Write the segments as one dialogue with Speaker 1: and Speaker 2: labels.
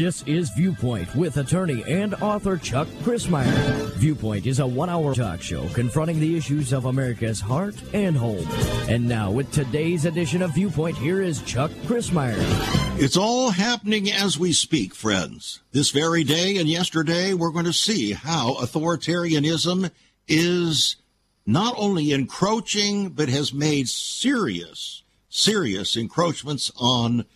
Speaker 1: This is Viewpoint with attorney and author Chuck Crismier. Viewpoint is a one hour talk show confronting the issues of America's heart and home. And now, with today's edition of Viewpoint, here is Chuck Crismier.
Speaker 2: It's all happening as we speak, friends. This very day and yesterday, we're going to see how authoritarianism is not only encroaching, but has made serious, serious encroachments on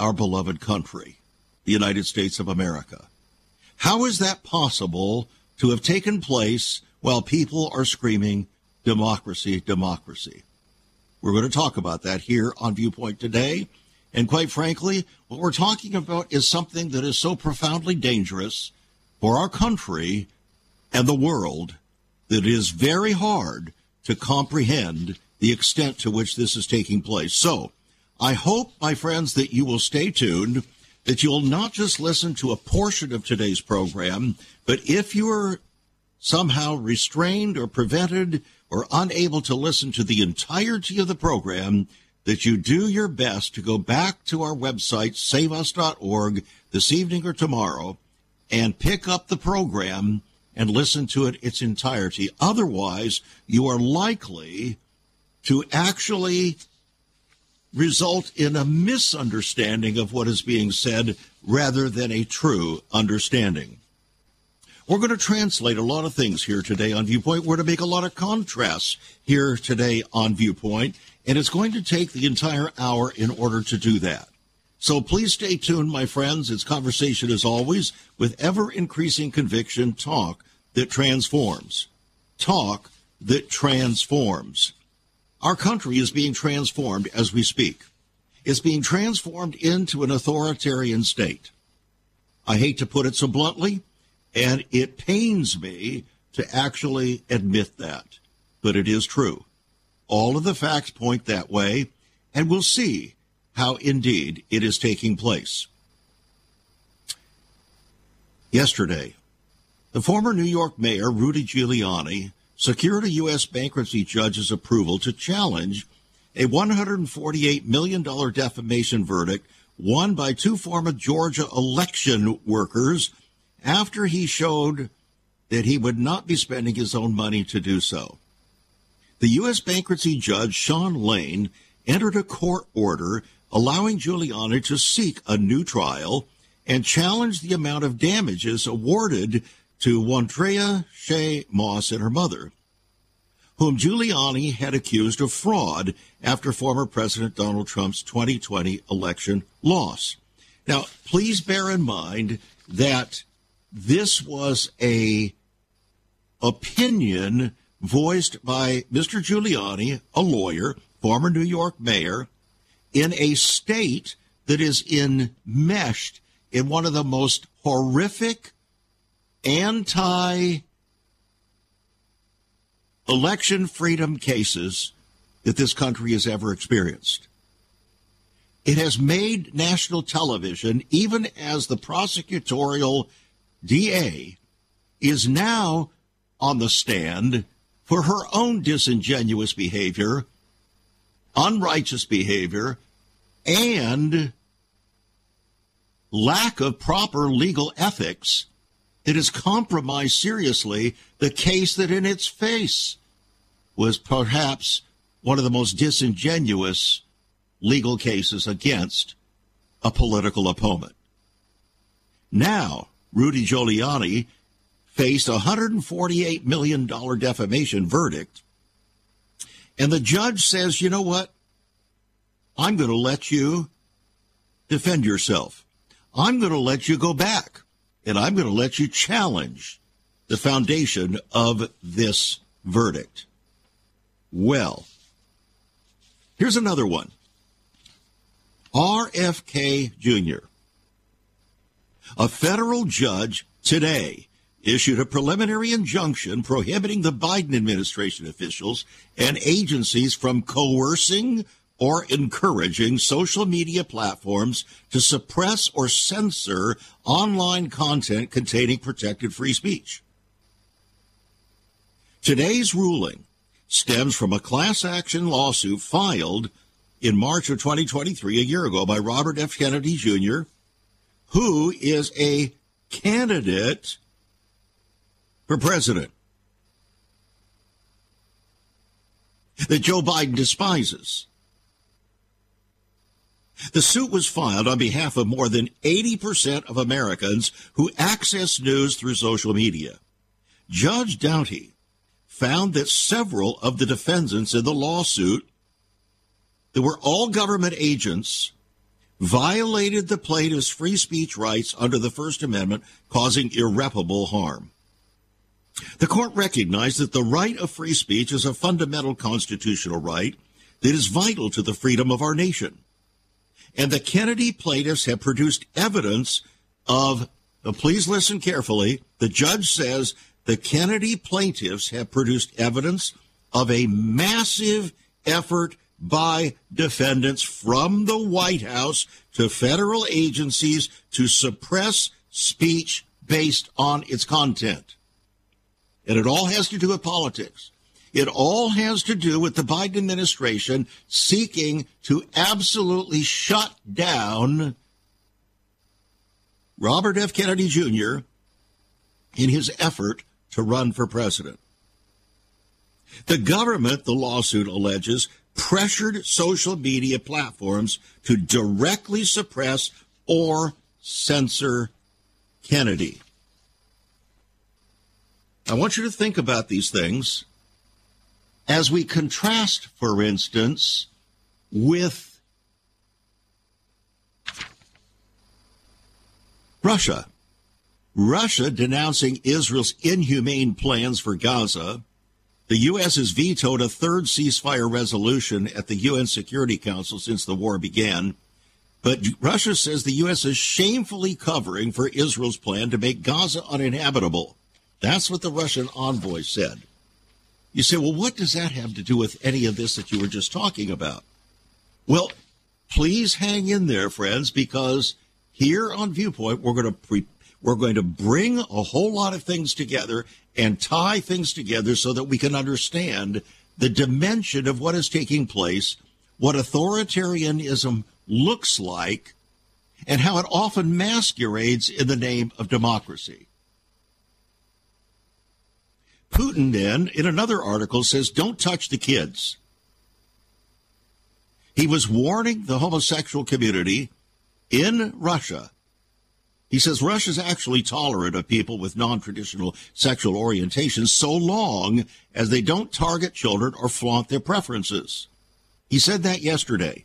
Speaker 2: our beloved country the United States of America. How is that possible to have taken place while people are screaming democracy, democracy? We're going to talk about that here on Viewpoint today. And quite frankly, what we're talking about is something that is so profoundly dangerous for our country and the world that it is very hard to comprehend the extent to which this is taking place. So I hope, my friends, that you will stay tuned that you'll not just listen to a portion of today's program, but if you are somehow restrained or prevented or unable to listen to the entirety of the program, that you do your best to go back to our website, saveus.org, this evening or tomorrow, and pick up the program and listen to it its entirety. Otherwise, you are likely to actually result in a misunderstanding of what is being said rather than a true understanding. We're going to translate a lot of things here today on Viewpoint. We're going to make a lot of contrasts here today on Viewpoint, and it's going to take the entire hour in order to do that. So please stay tuned, my friends. It's conversation as always with ever increasing conviction talk that transforms. Talk that transforms. Our country is being transformed as we speak. It's being transformed into an authoritarian state. I hate to put it so bluntly, and it pains me to actually admit that, but it is true. All of the facts point that way, and we'll see how indeed it is taking place. Yesterday, the former New York mayor, Rudy Giuliani, secured a U.S. bankruptcy judge's approval to challenge a $148 million defamation verdict won by two former Georgia election workers after he showed that he would not be spending his own money to do so. The U.S. bankruptcy judge, Sean Lane, entered a court order allowing Giuliani to seek a new trial and challenge the amount of damages awarded to Wandrea Shaye Moss and her mother, whom Giuliani had accused of fraud after former President Donald Trump's 2020 election loss. Now, please bear in mind that this was a opinion voiced by Mr. Giuliani, a lawyer, former New York mayor, in a state that is enmeshed in one of the most horrific anti election freedom cases that this country has ever experienced. It has made national television, even as the prosecutorial DA is now on the stand for her own disingenuous behavior, unrighteous behavior, and lack of proper legal ethics it has compromised seriously the case that in its face was perhaps one of the most disingenuous legal cases against a political opponent. Now, Rudy Giuliani faced a $148 million defamation verdict. And the judge says, you know what? I'm going to let you defend yourself. I'm going to let you go back and I'm going to let you challenge the foundation of this verdict. Well, here's another one RFK Jr. A federal judge today issued a preliminary injunction prohibiting the Biden administration officials and agencies from coercing or encouraging social media platforms to suppress or censor online content containing protected free speech. Today's ruling stems from a class action lawsuit filed in March of 2023, a year ago, by Robert F. Kennedy Jr., who is a candidate for president that Joe Biden despises. The suit was filed on behalf of more than 80% of Americans who access news through social media. Judge Doughty found that several of the defendants in the lawsuit that were all government agents violated the plaintiff's free speech rights under the First Amendment, causing irreparable harm. The court recognized that the right of free speech is a fundamental constitutional right that is vital to the freedom of our nation. And the Kennedy plaintiffs have produced evidence of, please listen carefully, the judge says the Kennedy plaintiffs have produced evidence of a massive effort by defendants from the White House to federal agencies to suppress speech based on its content. And it all has to do with politics. It all has to do with the Biden administration seeking to absolutely shut down Robert F. Kennedy Jr. in his effort to run for president. The government, the lawsuit alleges, pressured social media platforms to directly suppress or censor Kennedy. I want you to think about these things as we contrast, for instance, with Russia. Russia denouncing Israel's inhumane plans for Gaza the U.S. has vetoed a third ceasefire resolution at the UN Security Council since the war began. But Russia says the U.S. is shamefully covering for Israel's plan to make Gaza uninhabitable. That's what the Russian envoy said. You say, well, what does that have to do with any of this that you were just talking about? Well, please hang in there, friends, because here on Viewpoint, we're going to pre- we're going to bring a whole lot of things together and tie things together so that we can understand the dimension of what is taking place, what authoritarianism looks like, and how it often masquerades in the name of democracy. Putin then, in another article, says, don't touch the kids. He was warning the homosexual community in Russia he says Russia's actually tolerant of people with non-traditional sexual orientations so long as they don't target children or flaunt their preferences. He said that yesterday.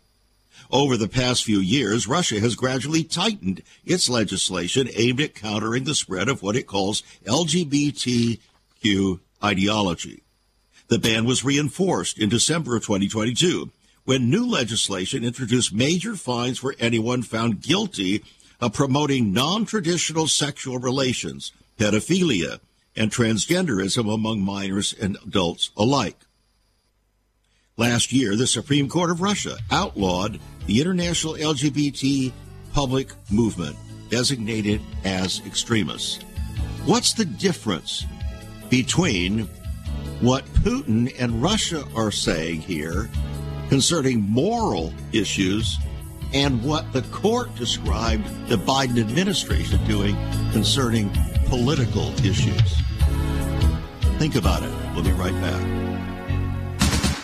Speaker 2: Over the past few years, Russia has gradually tightened its legislation aimed at countering the spread of what it calls Ideology. The ban was reinforced in December of 2022 when new legislation introduced major fines for anyone found guilty of promoting non traditional sexual relations, pedophilia, and transgenderism among minors and adults alike. Last year, the Supreme Court of Russia outlawed the international LGBT public movement, designated as extremists. What's the difference between what Putin and Russia are saying here concerning moral issues and what the court described the Biden administration doing concerning political issues. Think about it. We'll be right back.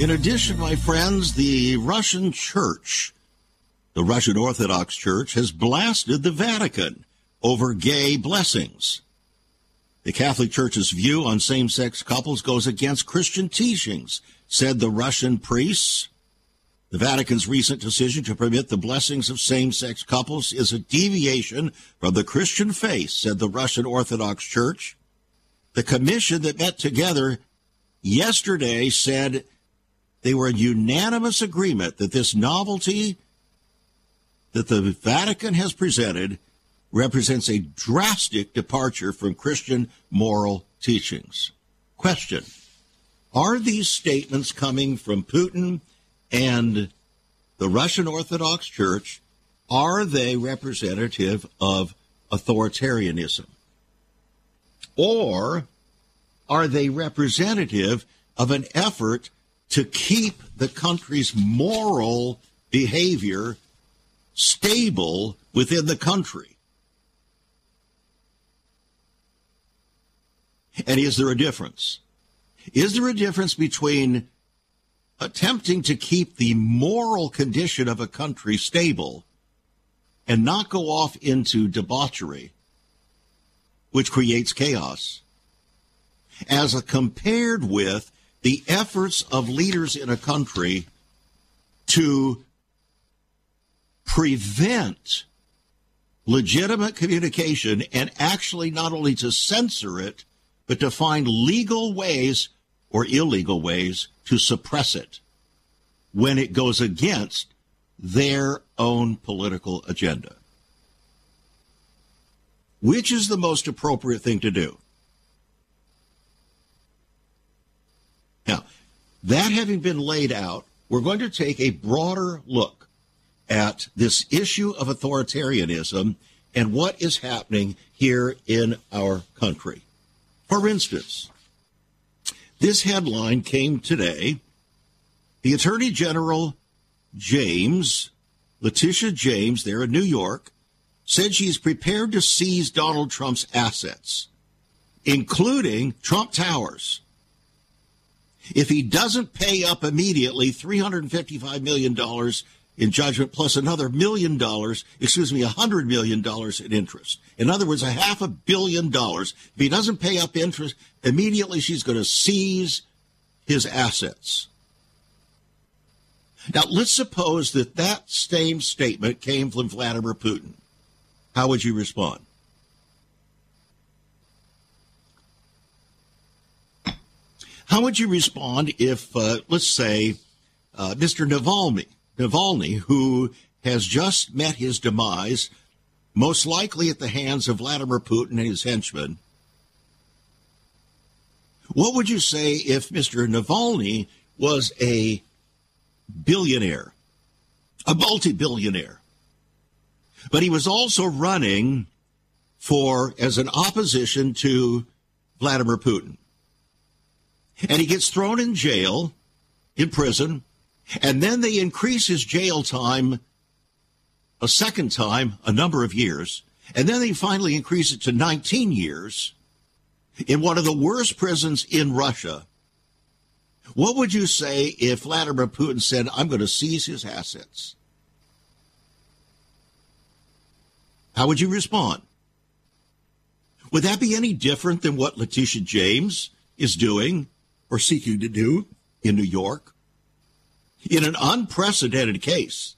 Speaker 2: In addition, my friends, the Russian church, the Russian Orthodox Church, has blasted the Vatican over gay blessings. The Catholic Church's view on same sex couples goes against Christian teachings, said the Russian priests. The Vatican's recent decision to permit the blessings of same sex couples is a deviation from the Christian faith, said the Russian Orthodox Church. The commission that met together yesterday said they were in unanimous agreement that this novelty that the Vatican has presented represents a drastic departure from Christian moral teachings. Question Are these statements coming from Putin and the Russian Orthodox Church? Are they representative of authoritarianism? Or are they representative of an effort to keep the country's moral behavior stable within the country? And is there a difference? Is there a difference between attempting to keep the moral condition of a country stable and not go off into debauchery, which creates chaos, as a compared with the efforts of leaders in a country to prevent legitimate communication and actually not only to censor it, but to find legal ways or illegal ways to suppress it when it goes against their own political agenda. Which is the most appropriate thing to do? Now, that having been laid out, we're going to take a broader look at this issue of authoritarianism and what is happening here in our country. For instance, this headline came today. The Attorney General James, Letitia James, there in New York, said she's prepared to seize Donald Trump's assets, including Trump Towers, if he doesn't pay up immediately $355 million in judgment plus another million dollars, excuse me, a hundred million dollars in interest. In other words, a half a billion dollars. If he doesn't pay up interest, immediately she's going to seize his assets. Now, let's suppose that that same statement came from Vladimir Putin. How would you respond? How would you respond if, uh, let's say, uh, Mr. Navalny Navalny, who has just met his demise, most likely at the hands of Vladimir Putin and his henchmen. What would you say if Mr. Navalny was a billionaire, a multi billionaire? But he was also running for as an opposition to Vladimir Putin. And he gets thrown in jail, in prison, and then they increase his jail time a second time, a number of years. And then they finally increase it to 19 years in one of the worst prisons in Russia. What would you say if Vladimir Putin said, I'm going to seize his assets? How would you respond? Would that be any different than what Letitia James is doing or seeking to do in New York? in an unprecedented case.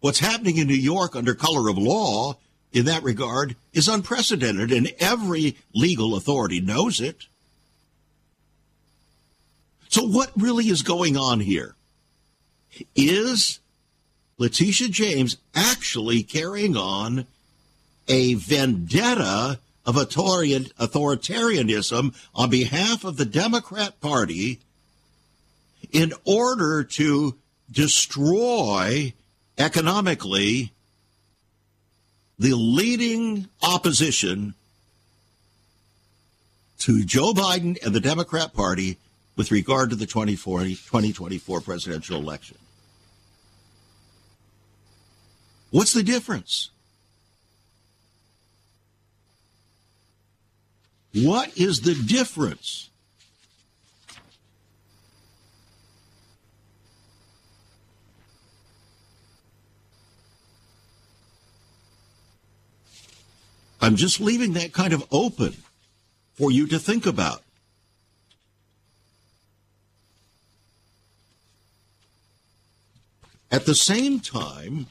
Speaker 2: What's happening in New York under color of law in that regard is unprecedented, and every legal authority knows it. So, what really is going on here? Is Letitia James actually carrying on a vendetta of authoritarianism on behalf of the Democrat Party in order to destroy economically the leading opposition to Joe Biden and the Democrat Party with regard to the 2040, 2024 presidential election. What's the difference? What is the difference I'm just leaving that kind of open for you to think about. At the same time,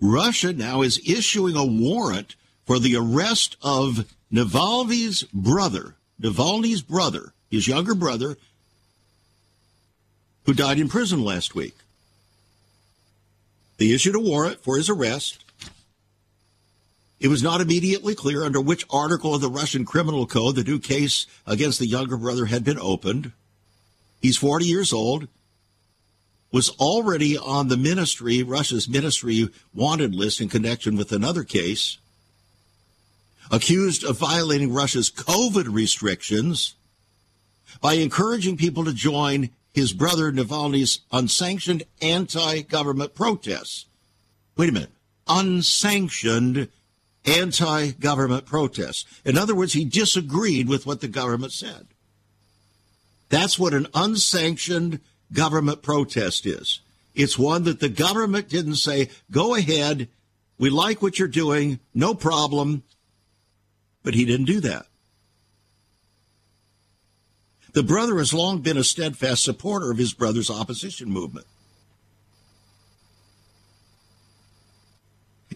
Speaker 2: Russia now is issuing a warrant for the arrest of Navalny's brother, Navalny's brother, his younger brother, who died in prison last week. They issued a warrant for his arrest. It was not immediately clear under which article of the Russian criminal code the new case against the younger brother had been opened. He's 40 years old, was already on the ministry, Russia's ministry wanted list in connection with another case, accused of violating Russia's COVID restrictions by encouraging people to join his brother Navalny's unsanctioned anti government protests. Wait a minute. Unsanctioned anti government protests. In other words, he disagreed with what the government said. That's what an unsanctioned government protest is. It's one that the government didn't say, go ahead, we like what you're doing, no problem. But he didn't do that. The brother has long been a steadfast supporter of his brother's opposition movement.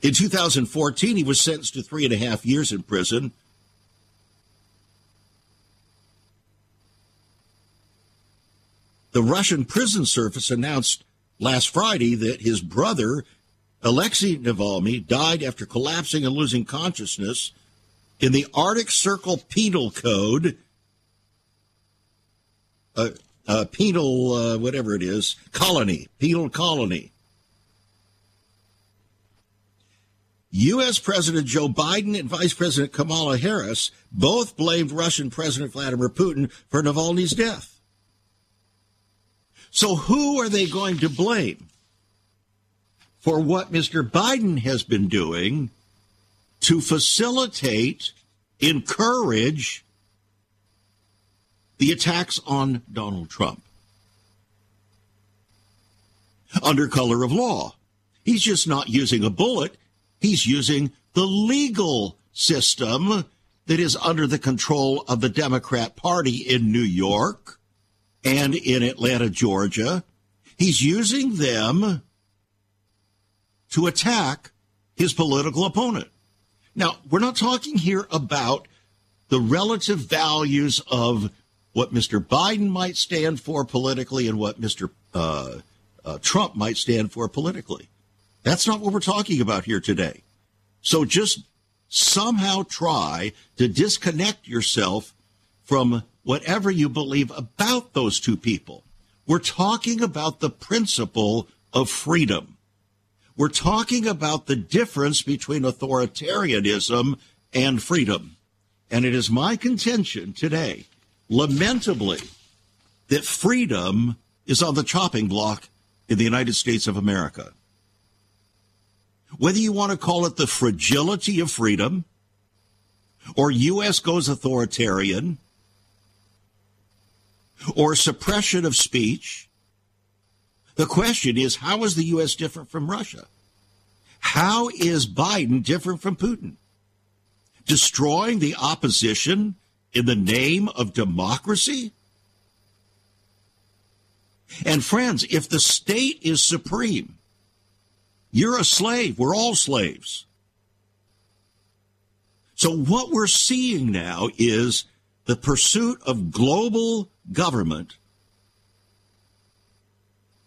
Speaker 2: In 2014, he was sentenced to three and a half years in prison. The Russian prison service announced last Friday that his brother, Alexei Navalny, died after collapsing and losing consciousness in the Arctic Circle Penal Code a, a penal, uh, whatever it is, colony, penal colony. U.S. President Joe Biden and Vice President Kamala Harris both blamed Russian President Vladimir Putin for Navalny's death. So who are they going to blame for what Mr. Biden has been doing to facilitate, encourage, the attacks on Donald Trump under color of law. He's just not using a bullet, he's using the legal system that is under the control of the Democrat Party in New York and in Atlanta, Georgia. He's using them to attack his political opponent. Now, we're not talking here about the relative values of what Mr. Biden might stand for politically and what Mr. Uh, uh, Trump might stand for politically. That's not what we're talking about here today. So just somehow try to disconnect yourself from whatever you believe about those two people. We're talking about the principle of freedom. We're talking about the difference between authoritarianism and freedom. And it is my contention today lamentably, that freedom is on the chopping block in the United States of America. Whether you want to call it the fragility of freedom, or U.S. goes authoritarian, or suppression of speech, the question is how is the U.S. different from Russia? How is Biden different from Putin? Destroying the opposition in the name of democracy? And friends, if the state is supreme, you're a slave. We're all slaves. So what we're seeing now is the pursuit of global government.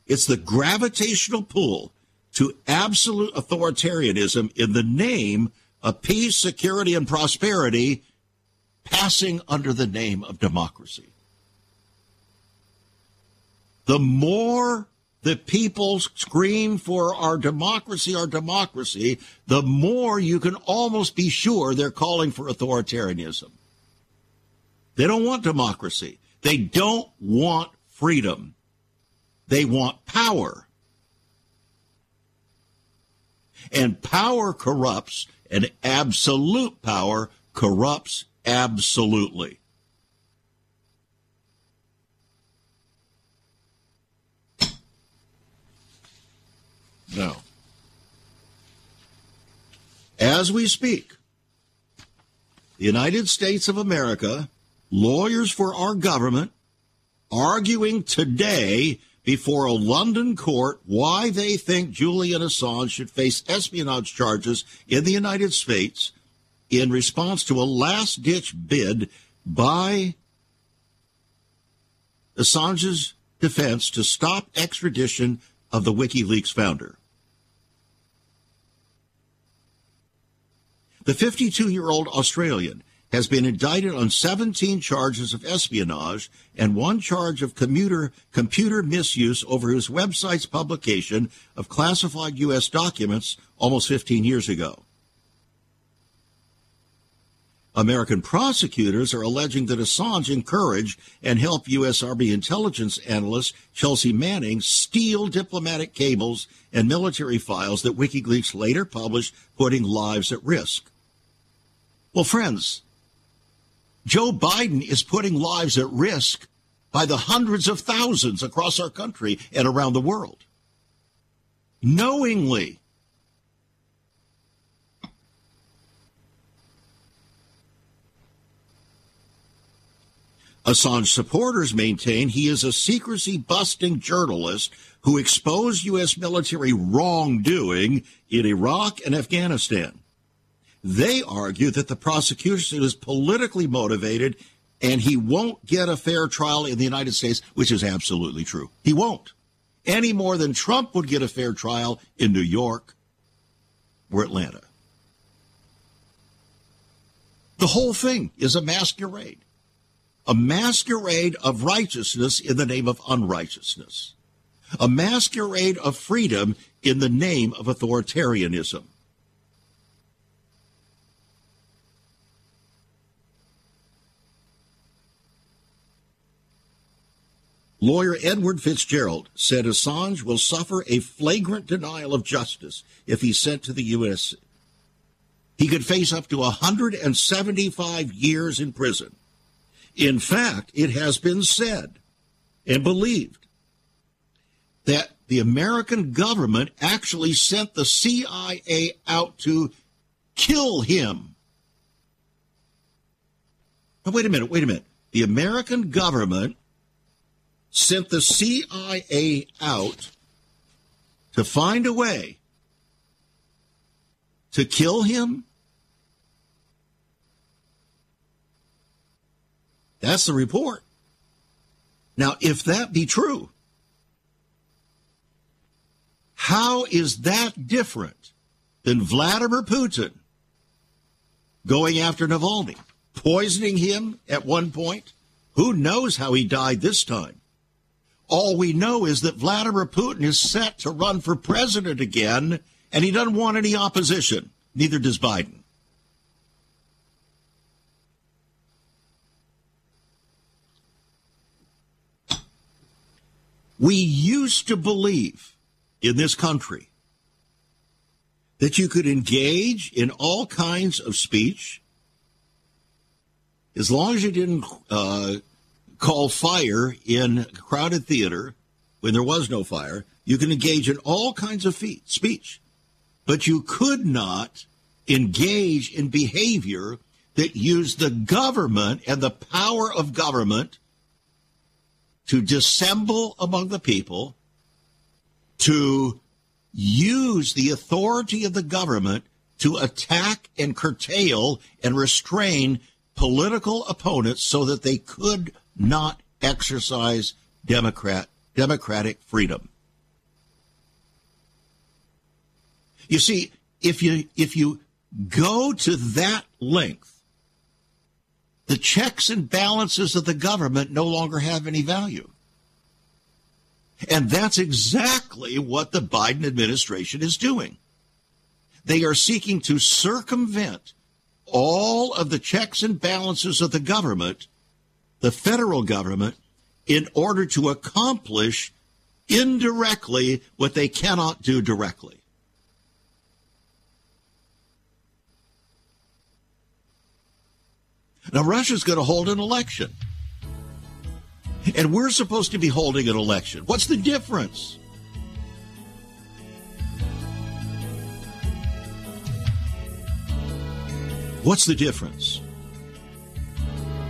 Speaker 2: It's the gravitational pull to absolute authoritarianism in the name of peace, security, and prosperity passing under the name of democracy. The more the people scream for our democracy, our democracy, the more you can almost be sure they're calling for authoritarianism. They don't want democracy. They don't want freedom. They want power. And power corrupts, and absolute power corrupts Absolutely. Now, as we speak, the United States of America, lawyers for our government, arguing today before a London court why they think Julian Assange should face espionage charges in the United States in response to a last ditch bid by Assange's defense to stop extradition of the WikiLeaks founder. The 52 year old Australian has been indicted on 17 charges of espionage and one charge of commuter, computer misuse over his website's publication of classified U.S. documents almost 15 years ago. American prosecutors are alleging that Assange encouraged and helped U.S. Army intelligence analyst Chelsea Manning steal diplomatic cables and military files that WikiLeaks later published, putting lives at risk. Well, friends, Joe Biden is putting lives at risk by the hundreds of thousands across our country and around the world. Knowingly. Assange supporters maintain he is a secrecy busting journalist who exposed U.S. military wrongdoing in Iraq and Afghanistan. They argue that the prosecution is politically motivated and he won't get a fair trial in the United States, which is absolutely true. He won't. Any more than Trump would get a fair trial in New York or Atlanta. The whole thing is a masquerade. A masquerade of righteousness in the name of unrighteousness. A masquerade of freedom in the name of authoritarianism. Lawyer Edward Fitzgerald said Assange will suffer a flagrant denial of justice if he's sent to the U.S. He could face up to 175 years in prison. In fact, it has been said and believed that the American government actually sent the CIA out to kill him. Now, wait a minute, wait a minute. The American government sent the CIA out to find a way to kill him? That's the report. Now, if that be true, how is that different than Vladimir Putin going after Navalny, poisoning him at one point? Who knows how he died this time? All we know is that Vladimir Putin is set to run for president again, and he doesn't want any opposition. Neither does Biden. We used to believe in this country that you could engage in all kinds of speech as long as you didn't uh, call fire in a crowded theater when there was no fire. You can engage in all kinds of fe- speech, but you could not engage in behavior that used the government and the power of government to dissemble among the people, to use the authority of the government to attack and curtail and restrain political opponents so that they could not exercise Democrat democratic freedom. You see, if you if you go to that length, the checks and balances of the government no longer have any value. And that's exactly what the Biden administration is doing. They are seeking to circumvent all of the checks and balances of the government the federal government in order to accomplish indirectly what they cannot do directly. Now, Russia's going to hold an election. And we're supposed to be holding an election. What's the difference? What's the difference?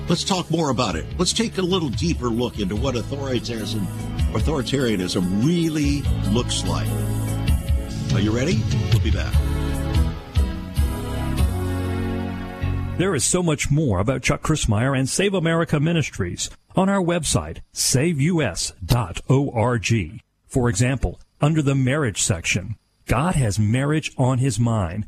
Speaker 2: Let's talk more about it. Let's take a little deeper look into what authoritarianism, authoritarianism really looks like. Are you ready? We'll be back.
Speaker 3: There is so much more about Chuck Crismier and Save America Ministries on our website, saveus.org. For example, under the marriage section, God has marriage on his mind.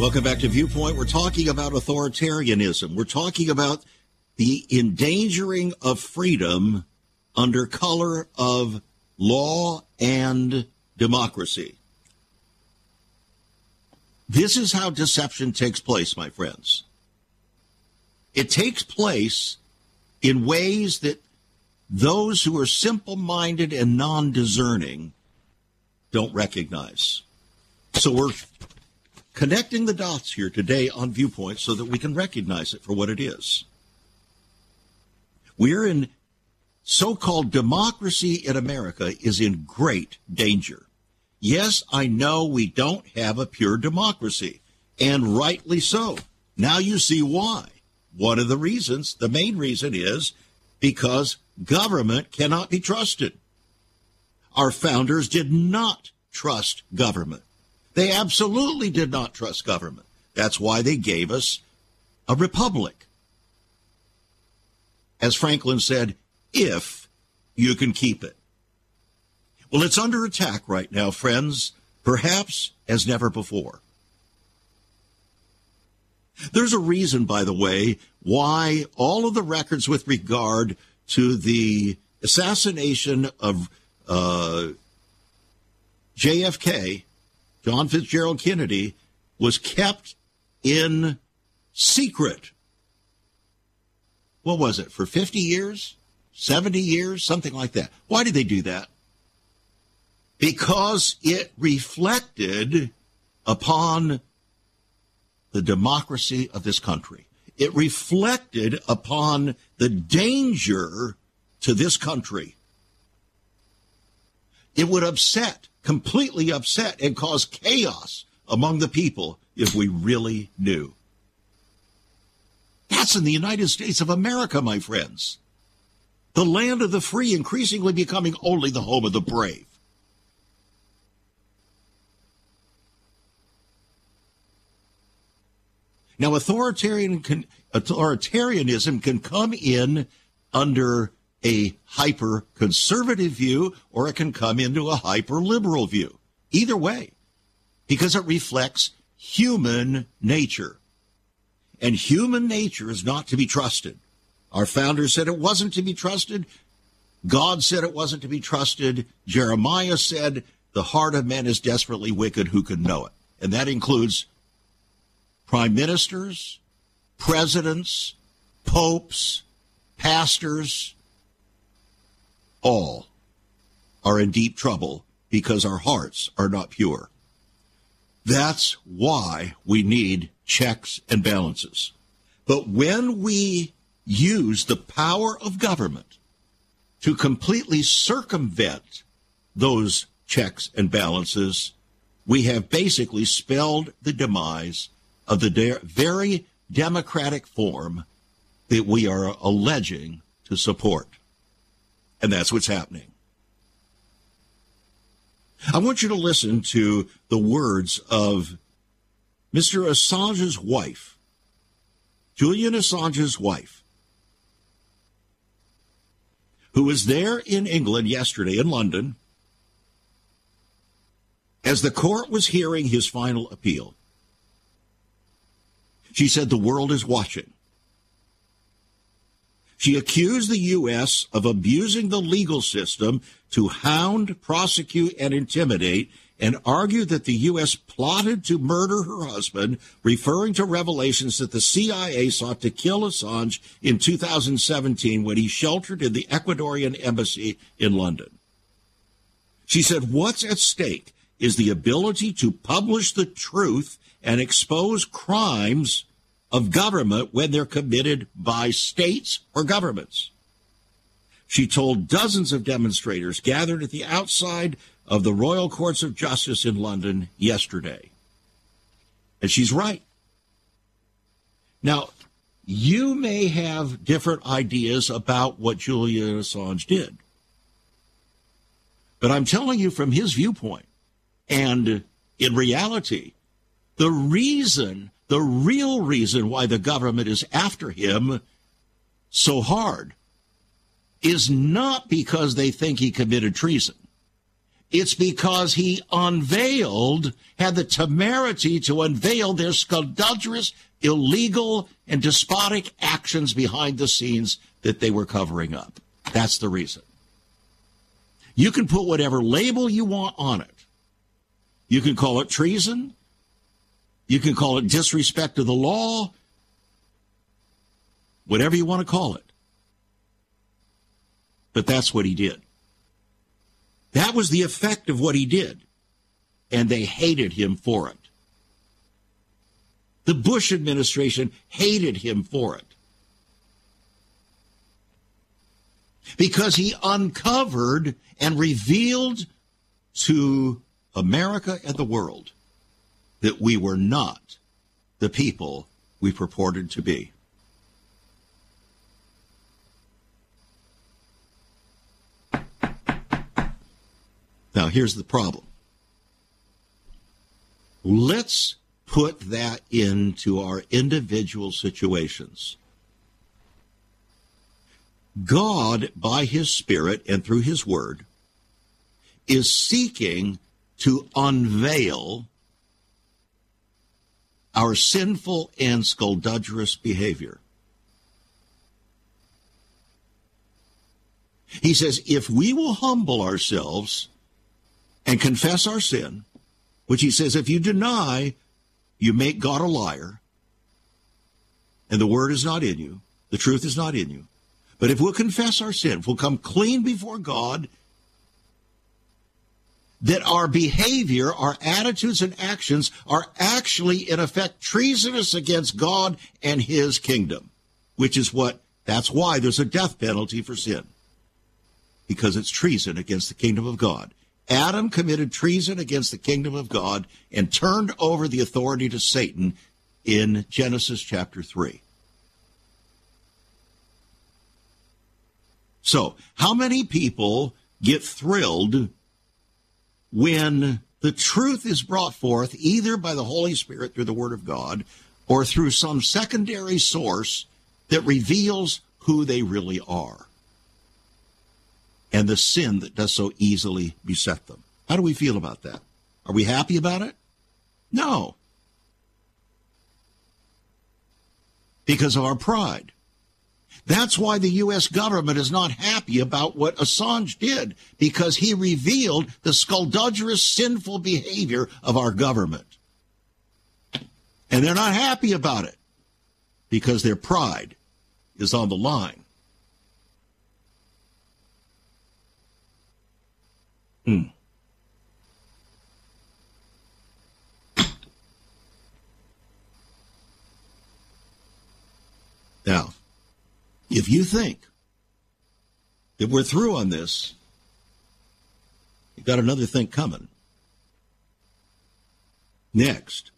Speaker 2: Welcome back to Viewpoint. We're talking about authoritarianism. We're talking about the endangering of freedom under color of law and democracy. This is how deception takes place, my friends. It takes place in ways that those who are simple minded and non discerning don't recognize. So we're connecting the dots here today on Viewpoint so that we can recognize it for what it is. We're in so called democracy in America is in great danger. Yes, I know we don't have a pure democracy, and rightly so. Now you see why. One of the reasons, the main reason is because government cannot be trusted. Our founders did not trust government. They absolutely did not trust government. That's why they gave us a republic. As Franklin said, if you can keep it. Well, it's under attack right now, friends, perhaps as never before. There's a reason, by the way, why all of the records with regard to the assassination of uh, JFK John Fitzgerald Kennedy, was kept in secret. What was it, for 50 years? 70 years? Something like that. Why did they do that? Because it reflected upon the democracy of this country. It reflected upon the danger to this country. It would upset completely upset and cause chaos among the people if we really knew. That's in the United States of America, my friends. The land of the free increasingly becoming only the home of the brave. Now, authoritarian can, authoritarianism can come in under a hyper conservative view or it can come into a hyper liberal view. Either way, because it reflects human nature. And human nature is not to be trusted. Our founders said it wasn't to be trusted. God said it wasn't to be trusted. Jeremiah said, the heart of man is desperately wicked. Who can know it? And that includes prime ministers, presidents, popes, pastors, all are in deep trouble because our hearts are not pure. That's why we need checks and balances. But when we use the power of government to completely circumvent those checks and balances, we have basically spelled the demise of the de- very democratic form that we are alleging to support. And that's what's happening. I want you to listen to the words of Mr. Assange's wife, Julian Assange's wife, who was there in England yesterday in London as the court was hearing his final appeal. She said, The world is watching. She accused the U.S. of abusing the legal system to hound, prosecute, and intimidate and argued that the U.S. plotted to murder her husband, referring to revelations that the CIA sought to kill Assange in 2017 when he sheltered in the Ecuadorian embassy in London. She said, What's at stake is the ability to publish the truth and expose crimes of government when they're committed by states or governments. She told dozens of demonstrators gathered at the outside of the Royal Courts of Justice in London yesterday. And she's right. Now, you may have different ideas about what Julian Assange did. But I'm telling you from his viewpoint, and in reality, the reason, the real reason why the government is after him so hard is not because they think he committed treason. It's because he unveiled, had the temerity to unveil their skullduggerous, illegal, and despotic actions behind the scenes that they were covering up. That's the reason. You can put whatever label you want on it. You can call it treason. You can call it disrespect to the law. Whatever you want to call it. But that's what he did. That was the effect of what he did. And they hated him for it. The Bush administration hated him for it. Because he uncovered and revealed to America and the world that we were not the people we purported to be. Now, here's the problem. Let's put that into our individual situations. God, by His Spirit and through His Word, is seeking to unveil our sinful and skullduggerous behavior. He says, if we will humble ourselves and confess our sin, which he says, if you deny, you make God a liar, and the word is not in you, the truth is not in you. But if we'll confess our sin, if we'll come clean before God, that our behavior, our attitudes and actions are actually in effect treasonous against God and his kingdom, which is what, that's why there's a death penalty for sin. Because it's treason against the kingdom of God. Adam committed treason against the kingdom of God and turned over the authority to Satan in Genesis chapter 3. So, how many people get thrilled when the truth is brought forth either by the Holy Spirit through the Word of God or through some secondary source that reveals who they really are? and the sin that does so easily beset them. How do we feel about that? Are we happy about it? No. Because of our pride. That's why the U.S. government is not happy about what Assange did, because he revealed the skullduggerous, sinful behavior of our government. And they're not happy about it because their pride is on the line. Hmm. Now, if you think that we're through on this, you've got another thing coming. Next,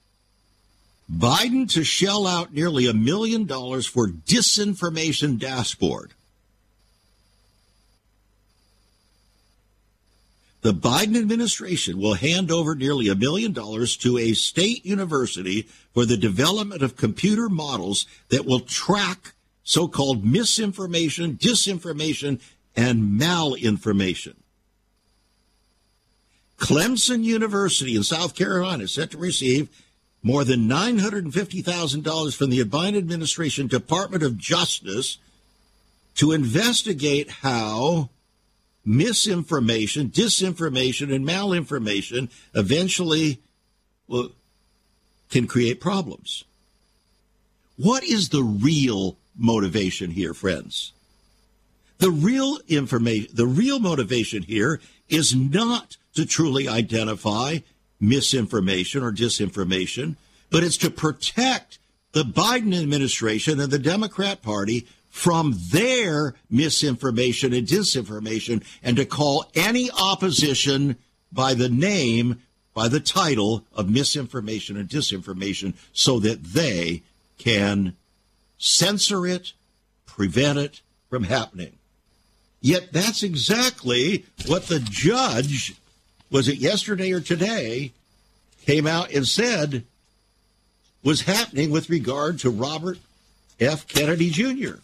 Speaker 2: Biden to shell out nearly a million dollars for disinformation dashboard. the Biden administration will hand over nearly a million dollars to a state university for the development of computer models that will track so called misinformation, disinformation, and malinformation. Clemson University in South Carolina is set to receive more than $950,000 from the Biden administration Department of Justice to investigate how misinformation, disinformation, and malinformation eventually well, can create problems. What is the real motivation here, friends? The real information, the real motivation here is not to truly identify misinformation or disinformation, but it's to protect the Biden administration and the Democrat Party from their misinformation and disinformation and to call any opposition by the name, by the title of misinformation and disinformation so that they can censor it, prevent it from happening. Yet that's exactly what the judge, was it yesterday or today, came out and said was happening with regard to Robert F. Kennedy Jr.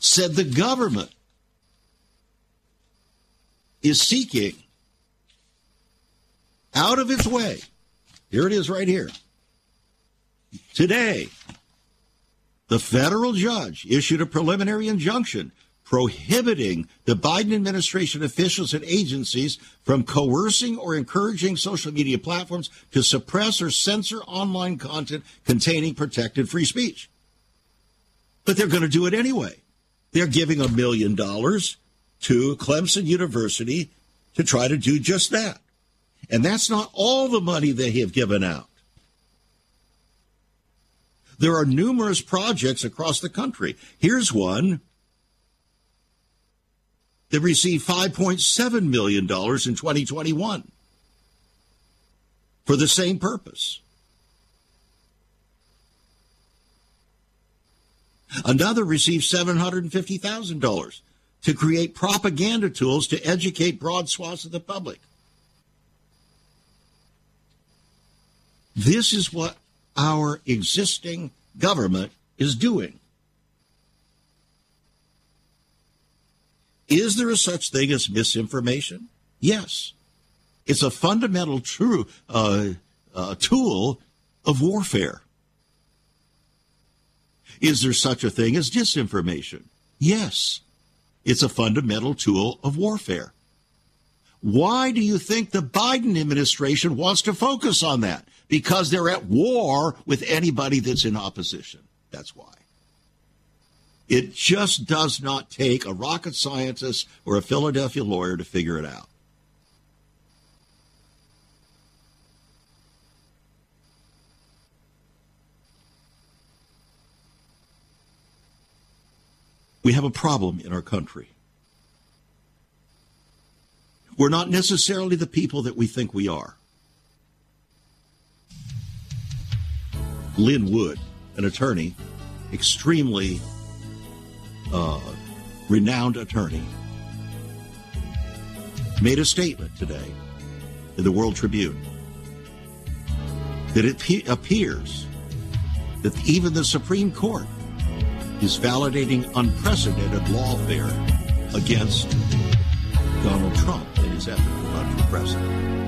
Speaker 2: Said the government is seeking out of its way. Here it is right here. Today, the federal judge issued a preliminary injunction prohibiting the Biden administration officials and agencies from coercing or encouraging social media platforms to suppress or censor online content containing protected free speech. But they're going to do it anyway. They're giving a million dollars to Clemson University to try to do just that. And that's not all the money they have given out. There are numerous projects across the country. Here's one that received $5.7 million in 2021 for the same purpose. Another received $750,000 to create propaganda tools to educate broad swaths of the public. This is what our existing government is doing. Is there a such thing as misinformation? Yes. It's a fundamental true uh, uh, tool of warfare. Is there such a thing as disinformation? Yes. It's a fundamental tool of warfare. Why do you think the Biden administration wants to focus on that? Because they're at war with anybody that's in opposition. That's why. It just does not take a rocket scientist or a Philadelphia lawyer to figure it out. We have a problem in our country. We're not necessarily the people that we think we are. Lin Wood, an attorney, extremely uh, renowned attorney, made a statement today in the World Tribune that it pe- appears that even the Supreme Court is validating unprecedented lawfare against Donald Trump in his effort to run for president.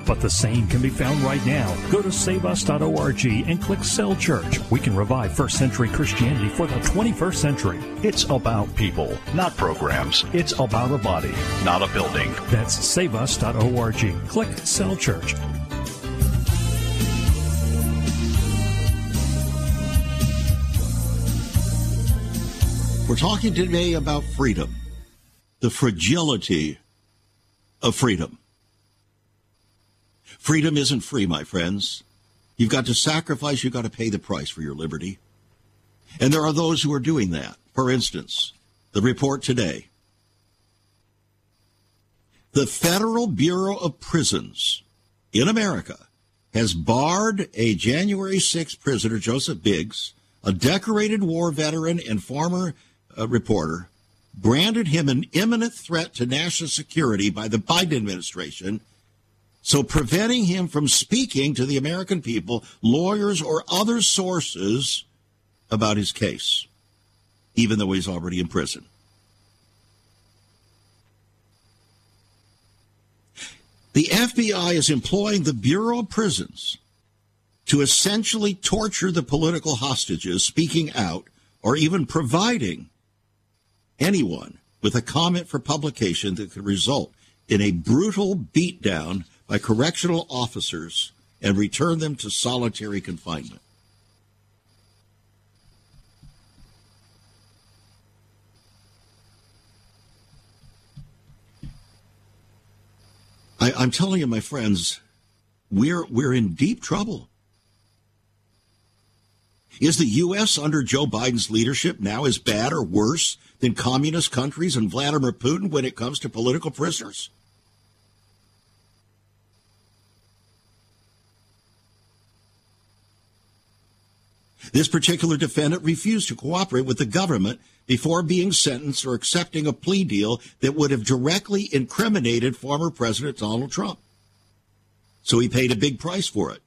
Speaker 3: But the same can be found right now. Go to saveus.org and click Cell Church. We can revive first century Christianity for the 21st century.
Speaker 4: It's about people, not programs. It's about a body, not a building.
Speaker 3: That's saveus.org. Click Cell Church.
Speaker 2: We're talking today about freedom, the fragility of freedom. Freedom isn't free, my friends. You've got to sacrifice, you've got to pay the price for your liberty. And there are those who are doing that. For instance, the report today The Federal Bureau of Prisons in America has barred a January 6 prisoner, Joseph Biggs, a decorated war veteran and former uh, reporter, branded him an imminent threat to national security by the Biden administration, so preventing him from speaking to the American people, lawyers, or other sources about his case, even though he's already in prison. The FBI is employing the Bureau of Prisons to essentially torture the political hostages speaking out or even providing anyone with a comment for publication that could result in a brutal beatdown by correctional officers and return them to solitary confinement. I, am telling you, my friends, we're we're in deep trouble. Is the U.S. under Joe Biden's leadership now as bad or worse than communist countries and Vladimir Putin when it comes to political prisoners? This particular defendant refused to cooperate with the government before being sentenced or accepting a plea deal that would have directly incriminated former President Donald Trump. So he paid a big price for it.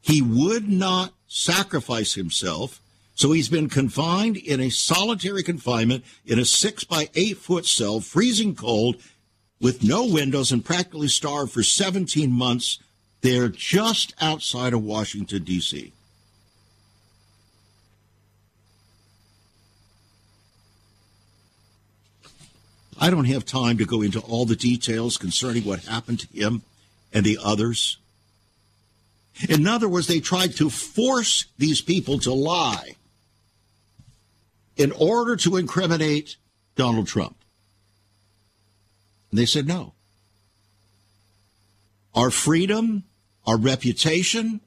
Speaker 2: He would not sacrifice himself, so he's been confined in a solitary confinement in a six by eight foot cell, freezing cold, with no windows and practically starved for 17 months. They're just outside of Washington, D.C. I don't have time to go into all the details concerning what happened to him and the others. In other words, they tried to force these people to lie in order to incriminate Donald Trump. And they said no. Our freedom, our reputation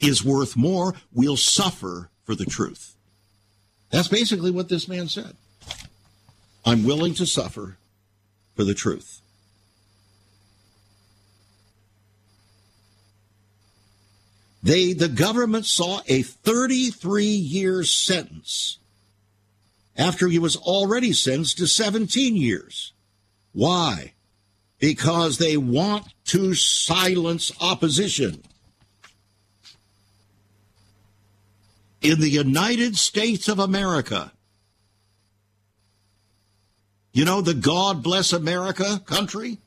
Speaker 2: is worth more. We'll suffer for the truth. That's basically what this man said. I'm willing to suffer for the truth. They, the government saw a 33 year sentence after he was already sentenced to 17 years. Why? Because they want to silence opposition. In the United States of America, you know, the God bless America country?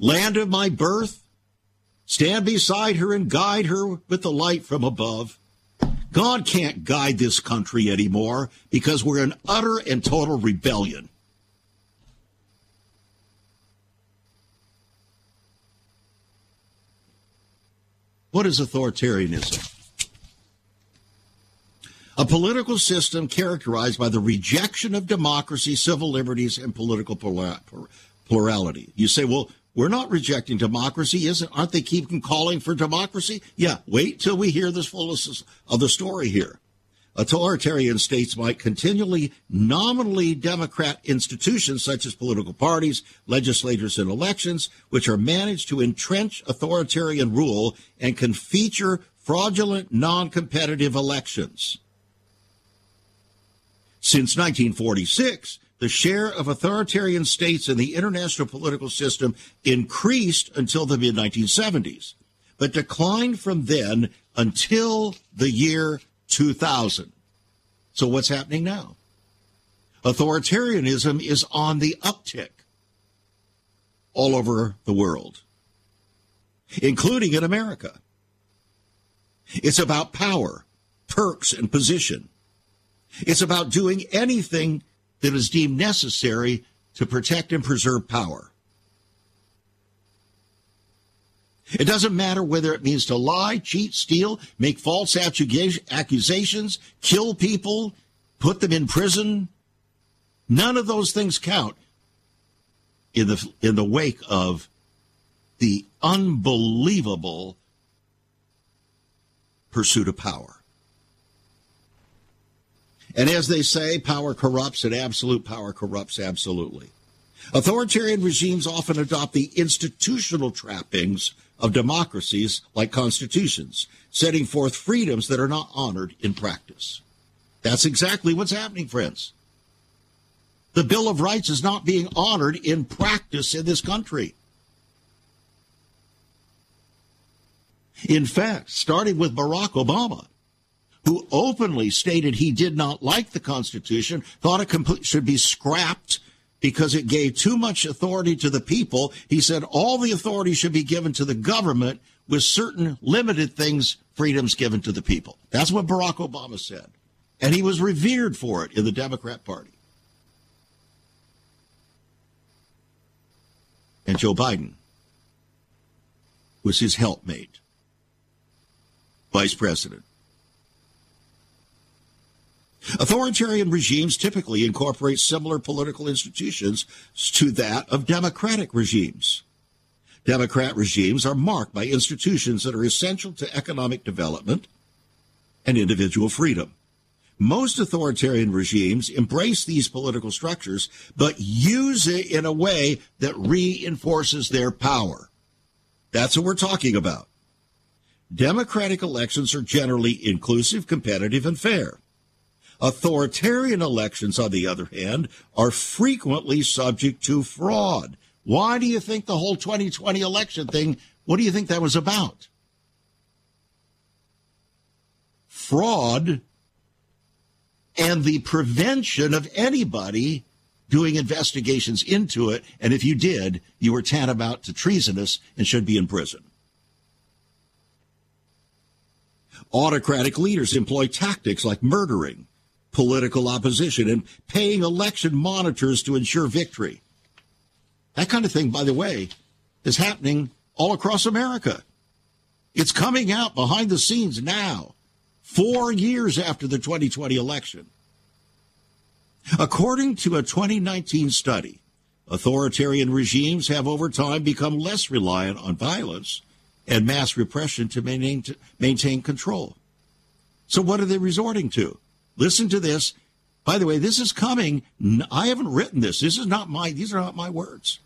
Speaker 2: Land of my birth? Stand beside her and guide her with the light from above. God can't guide this country anymore because we're in utter and total rebellion. What is authoritarianism? A political system characterized by the rejection of democracy, civil liberties, and political plurality. You say, well, we're not rejecting democracy, isn't? Aren't they keeping calling for democracy? Yeah, wait till we hear the fullness of the story here. Authoritarian states might continually nominally Democrat institutions such as political parties, legislators, and elections, which are managed to entrench authoritarian rule and can feature fraudulent non competitive elections. Since 1946, the share of authoritarian states in the international political system increased until the mid 1970s, but declined from then until the year 2000. So, what's happening now? Authoritarianism is on the uptick all over the world, including in America. It's about power, perks, and position. It's about doing anything that is deemed necessary to protect and preserve power. It doesn't matter whether it means to lie, cheat, steal, make false accusations, kill people, put them in prison. None of those things count in the in the wake of the unbelievable pursuit of power. And as they say, power corrupts and absolute power corrupts absolutely. Authoritarian regimes often adopt the institutional trappings of democracies like constitutions, setting forth freedoms that are not honored in practice. That's exactly what's happening, friends. The Bill of Rights is not being honored in practice in this country. In fact, starting with Barack Obama, who openly stated he did not like the Constitution, thought it should be scrapped because it gave too much authority to the people. He said all the authority should be given to the government with certain limited things, freedoms given to the people. That's what Barack Obama said. And he was revered for it in the Democrat Party. And Joe Biden was his helpmate, vice president. Authoritarian regimes typically incorporate similar political institutions to that of democratic regimes. Democrat regimes are marked by institutions that are essential to economic development and individual freedom. Most authoritarian regimes embrace these political structures, but use it in a way that reinforces their power. That's what we're talking about. Democratic elections are generally inclusive, competitive, and fair. Authoritarian elections, on the other hand, are frequently subject to fraud. Why do you think the whole 2020 election thing, what do you think that was about? Fraud and the prevention of anybody doing investigations into it. And if you did, you were tantamount to treasonous and should be in prison. Autocratic leaders employ tactics like murdering, political opposition and paying election monitors to ensure victory. That kind of thing, by the way, is happening all across America. It's coming out behind the scenes now, four years after the 2020 election. According to a 2019 study, authoritarian regimes have over time become less reliant on violence and mass repression to maintain, control. So, what are they resorting to? Listen to this. By the way, this is coming. I haven't written this. This is not my, these are not my words.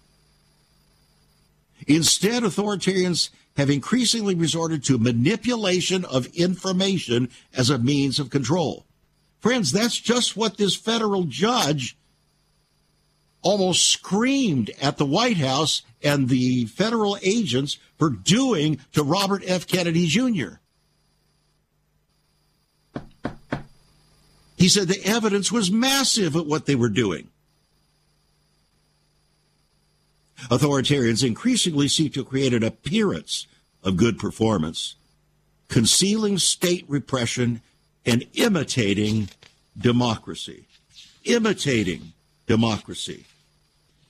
Speaker 2: Instead, authoritarians have increasingly resorted to manipulation of information as a means of control. Friends, that's just what this federal judge almost screamed at the White House and the federal agents for doing to Robert F. Kennedy Jr. He said the evidence was massive at what they were doing. Authoritarians increasingly seek to create an appearance of good performance, concealing state repression and imitating democracy. Imitating democracy.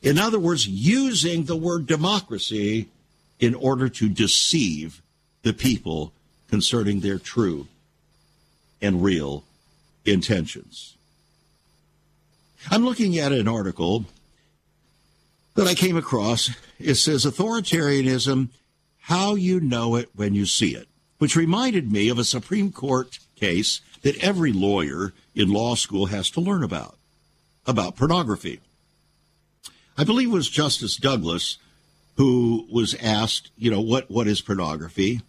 Speaker 2: In other words, using the word democracy in order to deceive the people concerning their true and real intentions. I'm looking at an article that I came across. It says authoritarianism, how you know it when you see it, which reminded me of a Supreme Court case that every lawyer in law school has to learn about, about pornography. I believe it was Justice Douglas who was asked, you know, what, what is pornography?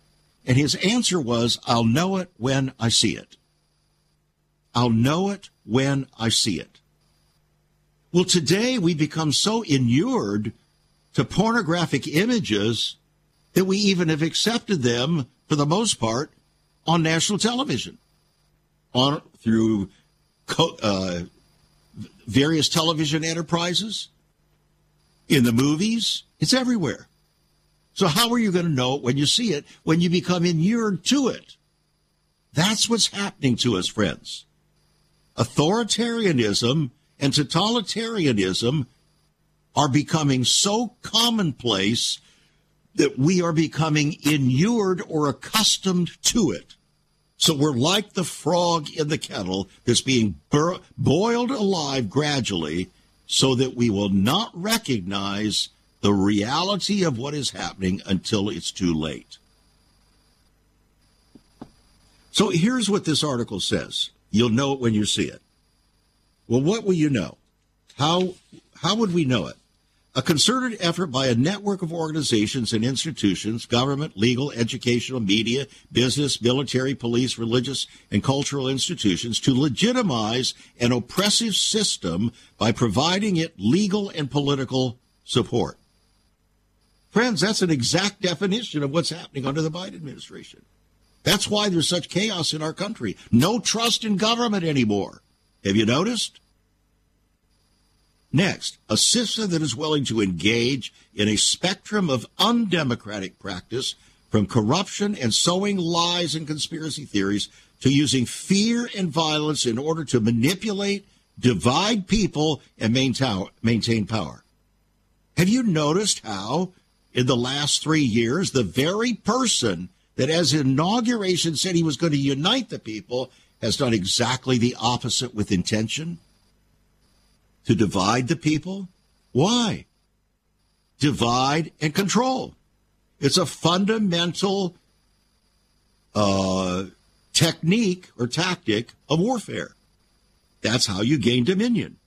Speaker 2: And his answer was, I'll know it when I see it. I'll know it when I see it. Well, today we become so inured to pornographic images that we even have accepted them, for the most part, on national television, on through uh, various television enterprises, in the movies. It's everywhere. So how are you going to know it when you see it, when you become inured to it? That's what's happening to us, friends authoritarianism and totalitarianism are becoming so commonplace that we are becoming inured or accustomed to it. So we're like the frog in the kettle that's being bur- boiled alive gradually so that we will not recognize the reality of what is happening until it's too late. So here's what this article says You'll know it when you see it. Well, what will you know? How how would we know it? A concerted effort by a network of organizations and institutions, government, legal, educational, media, business, military, police, religious, and cultural institutions to legitimize an oppressive system by providing it legal and political support. Friends, that's an exact definition of what's happening under the Biden administration. That's why there's such chaos in our country. No trust in government anymore. Have you noticed? Next, a system that is willing to engage in a spectrum of undemocratic practice from corruption and sowing lies and conspiracy theories to using fear and violence in order to manipulate, divide people, and maintain power. Have you noticed how, in the last three years, the very person that, as inauguration, said he was going to unite the people has done exactly the opposite with intention? to divide the people? Why? Divide and control. It's a fundamental uh, technique or tactic of warfare. That's how you gain dominion.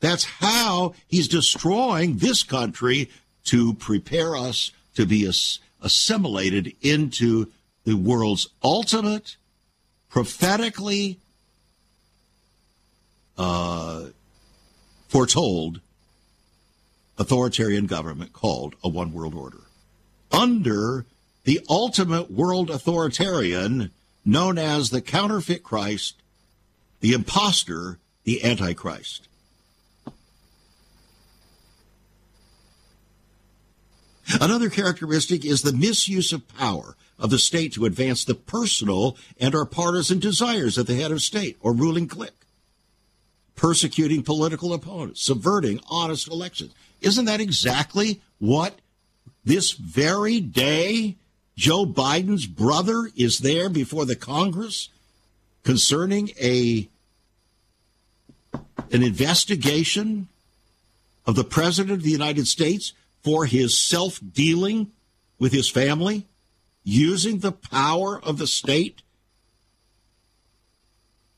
Speaker 2: That's how he's destroying this country to prepare us to be as- assimilated into the world's ultimate, prophetically uh, foretold authoritarian government called a one world order. Under the ultimate world authoritarian known as the counterfeit Christ, the impostor, the Antichrist. Another characteristic is the misuse of power of the state to advance the personal and our partisan desires of the head of state or ruling clique persecuting political opponents, subverting honest elections. Isn't that exactly what this very day Joe Biden's brother is there before the Congress concerning a an investigation of the president of the United States for his self-dealing with his family using the power of the state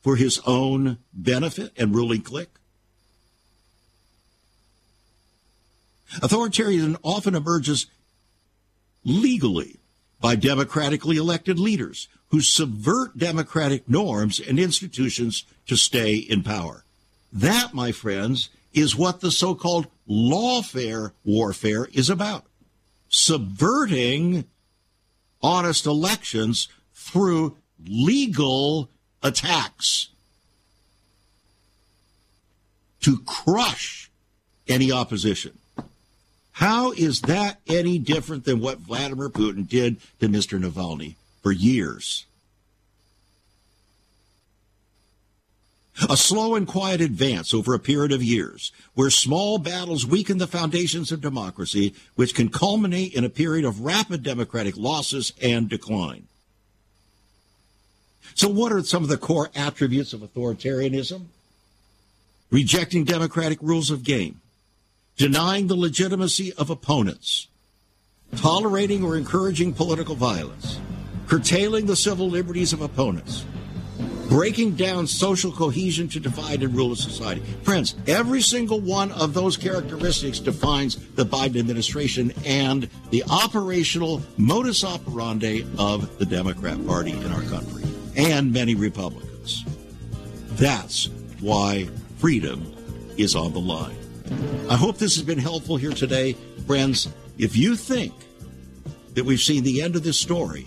Speaker 2: for his own benefit and ruling clique? Authoritarianism often emerges legally by democratically elected leaders who subvert democratic norms and institutions to stay in power. That, my friends, is what the so called lawfare warfare is about subverting honest elections through legal attacks to crush any opposition. How is that any different than what Vladimir Putin did to Mr. Navalny for years? A slow and quiet advance over a period of years, where small battles weaken the foundations of democracy, which can culminate in a period of rapid democratic losses and decline. So, what are some of the core attributes of authoritarianism? Rejecting democratic rules of game, denying the legitimacy of opponents, tolerating or encouraging political violence, curtailing the civil liberties of opponents, breaking down social cohesion to divide and rule a society. Friends, every single one of those characteristics defines the Biden administration and the operational modus operandi of the Democrat Party in our country and many Republicans. That's why freedom is on the line. I hope this has been helpful here today. Friends, if you think that we've seen the end of this story,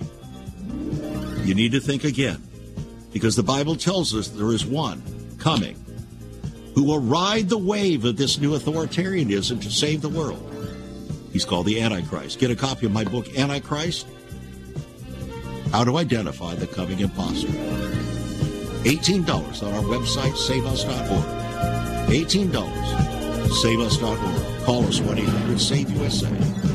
Speaker 2: you need to think again. Because the Bible tells us there is one coming who will ride the wave of this new authoritarianism to save the world. He's called the Antichrist. Get a copy of my book, Antichrist how to identify the coming imposter. $18 on our website, saveus.org. $18, saveus.org. Call us 1 800 SAVE USA.